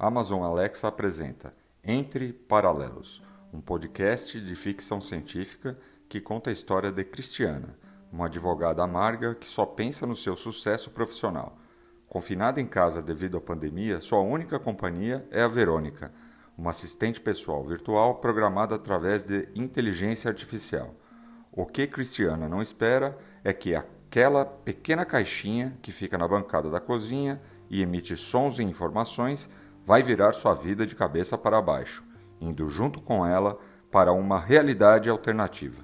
Amazon Alexa apresenta Entre Paralelos, um podcast de ficção científica que conta a história de Cristiana, uma advogada amarga que só pensa no seu sucesso profissional. Confinada em casa devido à pandemia, sua única companhia é a Verônica, uma assistente pessoal virtual programada através de inteligência artificial. O que Cristiana não espera é que aquela pequena caixinha que fica na bancada da cozinha e emite sons e informações vai virar sua vida de cabeça para baixo, indo junto com ela para uma realidade alternativa.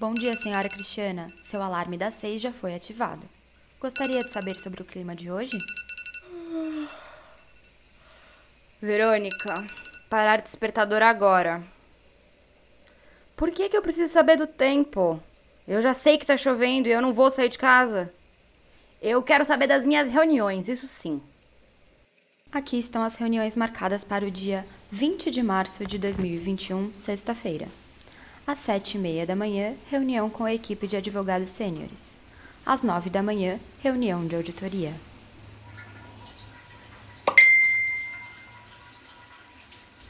Bom dia, senhora Cristiana. Seu alarme das seis já foi ativado. Gostaria de saber sobre o clima de hoje? Verônica, parar despertador agora. Por que, que eu preciso saber do tempo? Eu já sei que tá chovendo e eu não vou sair de casa. Eu quero saber das minhas reuniões, isso sim. Aqui estão as reuniões marcadas para o dia 20 de março de 2021, sexta-feira. Às sete e meia da manhã, reunião com a equipe de advogados sêniores. Às nove da manhã, reunião de auditoria.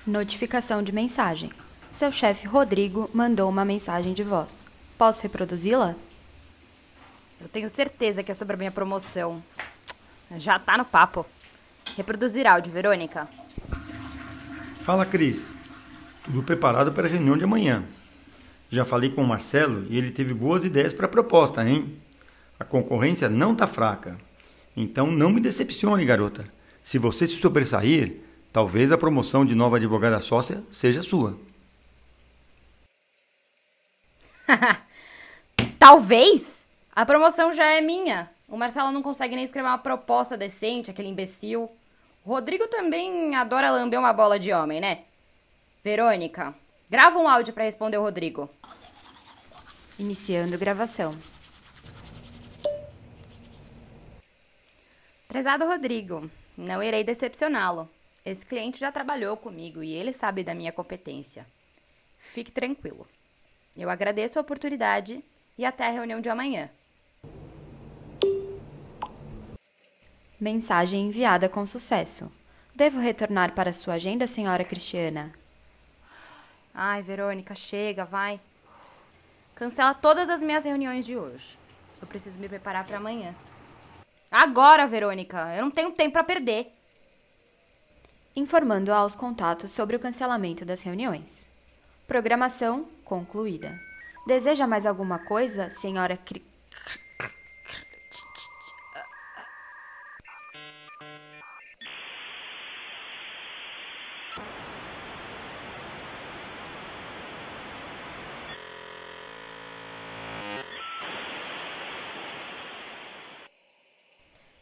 Notificação de mensagem. Seu chefe Rodrigo mandou uma mensagem de voz. Posso reproduzi-la? Eu tenho certeza que é sobre a minha promoção. Já tá no papo. Reproduzir áudio, Verônica. Fala, Cris. Tudo preparado para a reunião de amanhã. Já falei com o Marcelo e ele teve boas ideias para a proposta, hein? A concorrência não tá fraca. Então não me decepcione, garota. Se você se sobressair, talvez a promoção de nova advogada sócia seja sua. Talvez? A promoção já é minha. O Marcelo não consegue nem escrever uma proposta decente, aquele imbecil. O Rodrigo também adora lamber uma bola de homem, né? Verônica, grava um áudio para responder o Rodrigo. Iniciando gravação. Prezado Rodrigo, não irei decepcioná-lo. Esse cliente já trabalhou comigo e ele sabe da minha competência. Fique tranquilo. Eu agradeço a oportunidade e até a reunião de amanhã. Mensagem enviada com sucesso. Devo retornar para sua agenda, senhora Cristiana? Ai, Verônica, chega, vai. Cancela todas as minhas reuniões de hoje. Eu preciso me preparar para amanhã. Agora, Verônica, eu não tenho tempo para perder. Informando aos contatos sobre o cancelamento das reuniões. Programação concluída. Deseja mais alguma coisa, senhora Cri...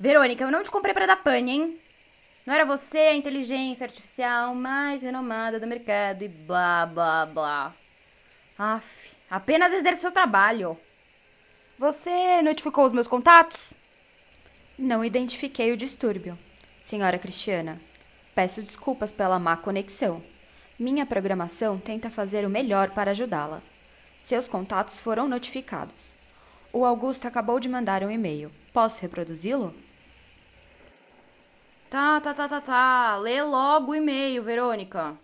Verônica, eu não te comprei para dar pane, hein? Não era você a inteligência artificial mais renomada do mercado e blá blá blá. Aff, apenas exerce seu trabalho. Você notificou os meus contatos? Não identifiquei o distúrbio. Senhora Cristiana, peço desculpas pela má conexão. Minha programação tenta fazer o melhor para ajudá-la. Seus contatos foram notificados. O Augusto acabou de mandar um e-mail. Posso reproduzi-lo? Tá, tá, tá, tá, tá. Lê logo o e-mail, Verônica.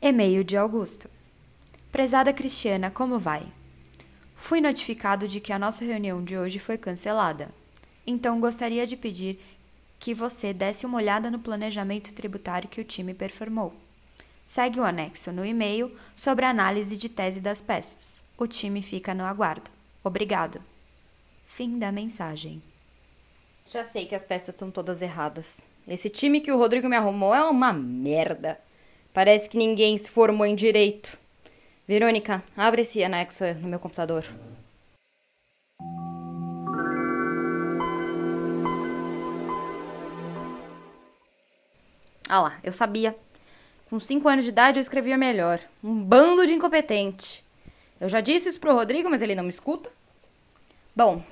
E-mail de Augusto. Prezada Cristiana, como vai? Fui notificado de que a nossa reunião de hoje foi cancelada. Então gostaria de pedir que você desse uma olhada no planejamento tributário que o time performou. Segue o anexo no e-mail sobre a análise de tese das peças. O time fica no aguardo. Obrigado. Fim da mensagem. Já sei que as peças estão todas erradas. Esse time que o Rodrigo me arrumou é uma merda. Parece que ninguém se formou em direito. Verônica, abre esse anexo no meu computador. Ah lá, eu sabia. Com cinco anos de idade eu escrevia melhor. Um bando de incompetente. Eu já disse isso pro Rodrigo, mas ele não me escuta. Bom,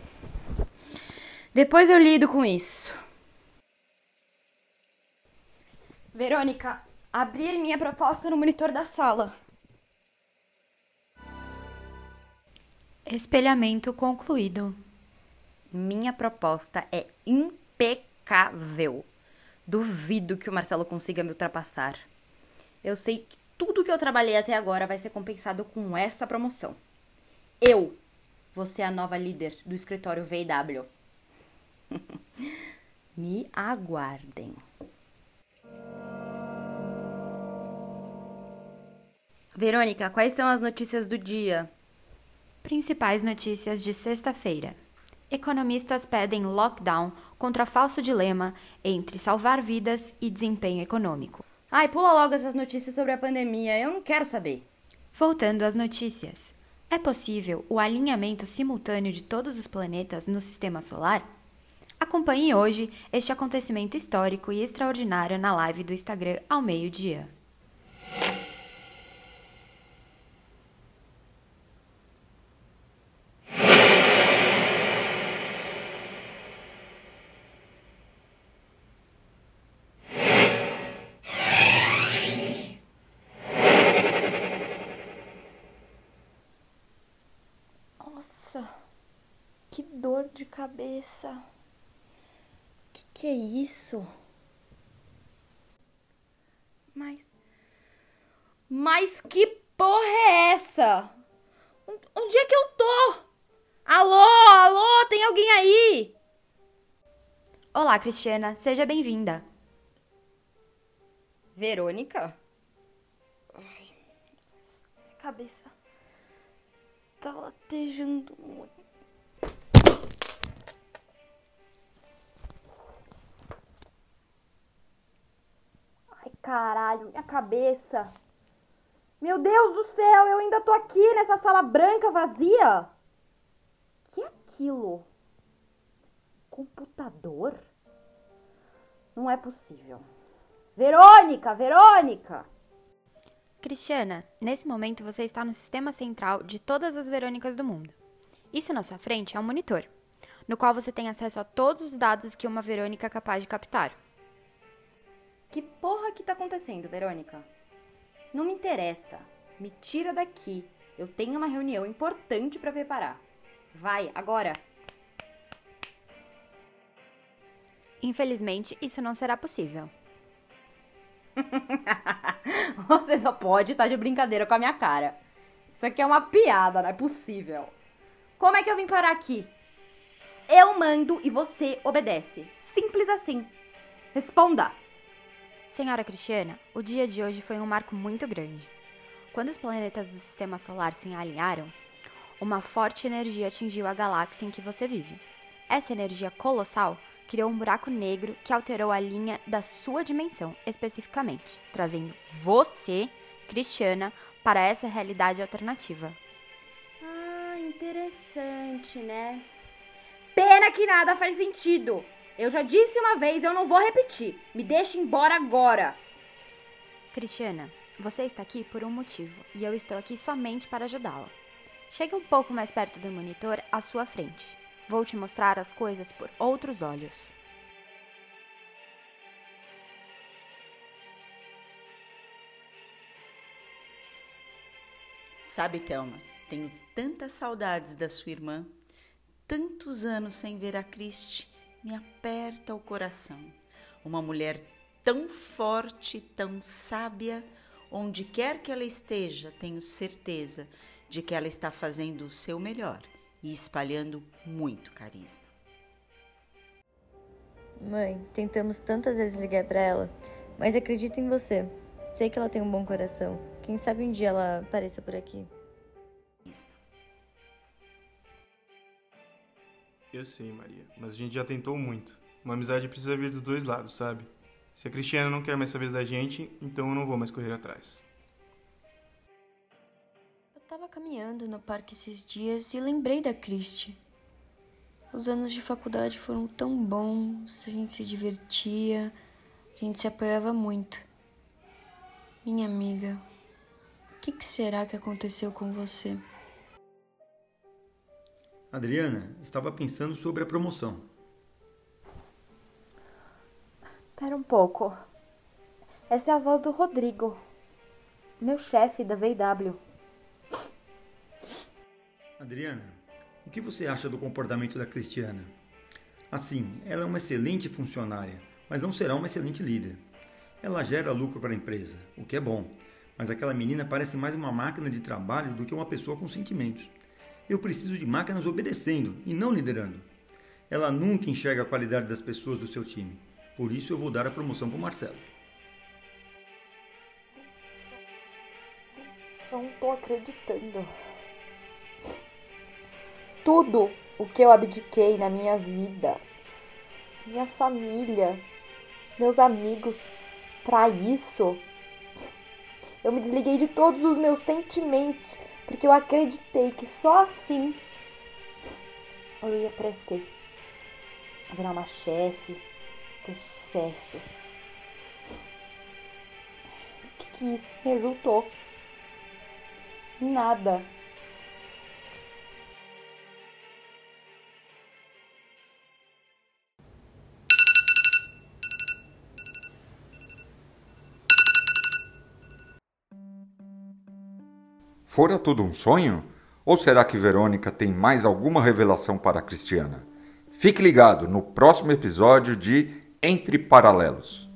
depois eu lido com isso. Verônica, abrir minha proposta no monitor da sala. Espelhamento concluído. Minha proposta é impecável. Duvido que o Marcelo consiga me ultrapassar. Eu sei que tudo que eu trabalhei até agora vai ser compensado com essa promoção. Eu vou ser a nova líder do escritório VW. me aguardem. Verônica, quais são as notícias do dia? Principais notícias de sexta-feira. Economistas pedem lockdown contra falso dilema entre salvar vidas e desempenho econômico. Ai, pula logo essas notícias sobre a pandemia, eu não quero saber. Voltando às notícias. É possível o alinhamento simultâneo de todos os planetas no sistema solar? Acompanhe hoje este acontecimento histórico e extraordinário na live do Instagram ao meio-dia. Nossa, que dor de cabeça. Que que é isso? Mas. Mas que porra é essa? On- Onde é que eu tô? Alô, alô, tem alguém aí? Olá, Cristiana, seja bem-vinda. Verônica? Ai, minha cabeça tá latejando muito. Caralho, minha cabeça. Meu Deus do céu, eu ainda tô aqui nessa sala branca vazia. Que é aquilo? Computador? Não é possível. Verônica, Verônica! Cristiana, nesse momento você está no sistema central de todas as Verônicas do mundo. Isso na sua frente é um monitor, no qual você tem acesso a todos os dados que uma Verônica é capaz de captar. Que porra que tá acontecendo, Verônica? Não me interessa. Me tira daqui. Eu tenho uma reunião importante pra preparar. Vai, agora. Infelizmente, isso não será possível. Você só pode estar de brincadeira com a minha cara. Isso aqui é uma piada, não é possível. Como é que eu vim parar aqui? Eu mando e você obedece. Simples assim. Responda. Senhora Cristiana, o dia de hoje foi um marco muito grande. Quando os planetas do sistema solar se alinharam, uma forte energia atingiu a galáxia em que você vive. Essa energia colossal criou um buraco negro que alterou a linha da sua dimensão, especificamente, trazendo você, Cristiana, para essa realidade alternativa. Ah, interessante, né? Pena que nada faz sentido. Eu já disse uma vez, eu não vou repetir. Me deixe embora agora. Cristiana, você está aqui por um motivo e eu estou aqui somente para ajudá-la. Chegue um pouco mais perto do monitor à sua frente. Vou te mostrar as coisas por outros olhos. Sabe, Thelma, tenho tantas saudades da sua irmã. Tantos anos sem ver a Cristi, me aperta o coração. Uma mulher tão forte, tão sábia, onde quer que ela esteja, tenho certeza de que ela está fazendo o seu melhor e espalhando muito carisma. Mãe, tentamos tantas vezes ligar pra ela, mas acredito em você. Sei que ela tem um bom coração. Quem sabe um dia ela apareça por aqui. Eu sei, Maria, mas a gente já tentou muito. Uma amizade precisa vir dos dois lados, sabe? Se a Cristiana não quer mais saber da gente, então eu não vou mais correr atrás. Eu tava caminhando no parque esses dias e lembrei da Cristi. Os anos de faculdade foram tão bons, a gente se divertia, a gente se apoiava muito. Minha amiga, o que, que será que aconteceu com você? Adriana estava pensando sobre a promoção. Espera um pouco. Essa é a voz do Rodrigo, meu chefe da VW. Adriana, o que você acha do comportamento da Cristiana? Assim, ela é uma excelente funcionária, mas não será uma excelente líder. Ela gera lucro para a empresa, o que é bom, mas aquela menina parece mais uma máquina de trabalho do que uma pessoa com sentimentos. Eu preciso de máquinas obedecendo e não liderando. Ela nunca enxerga a qualidade das pessoas do seu time. Por isso eu vou dar a promoção para o Marcelo. Não tô acreditando. Tudo o que eu abdiquei na minha vida, minha família, meus amigos, para isso. Eu me desliguei de todos os meus sentimentos, porque eu acreditei que só assim eu ia crescer, virar uma chefe, ter sucesso. O que, que isso resultou? Nada. Fora tudo um sonho? Ou será que Verônica tem mais alguma revelação para a Cristiana? Fique ligado no próximo episódio de Entre Paralelos.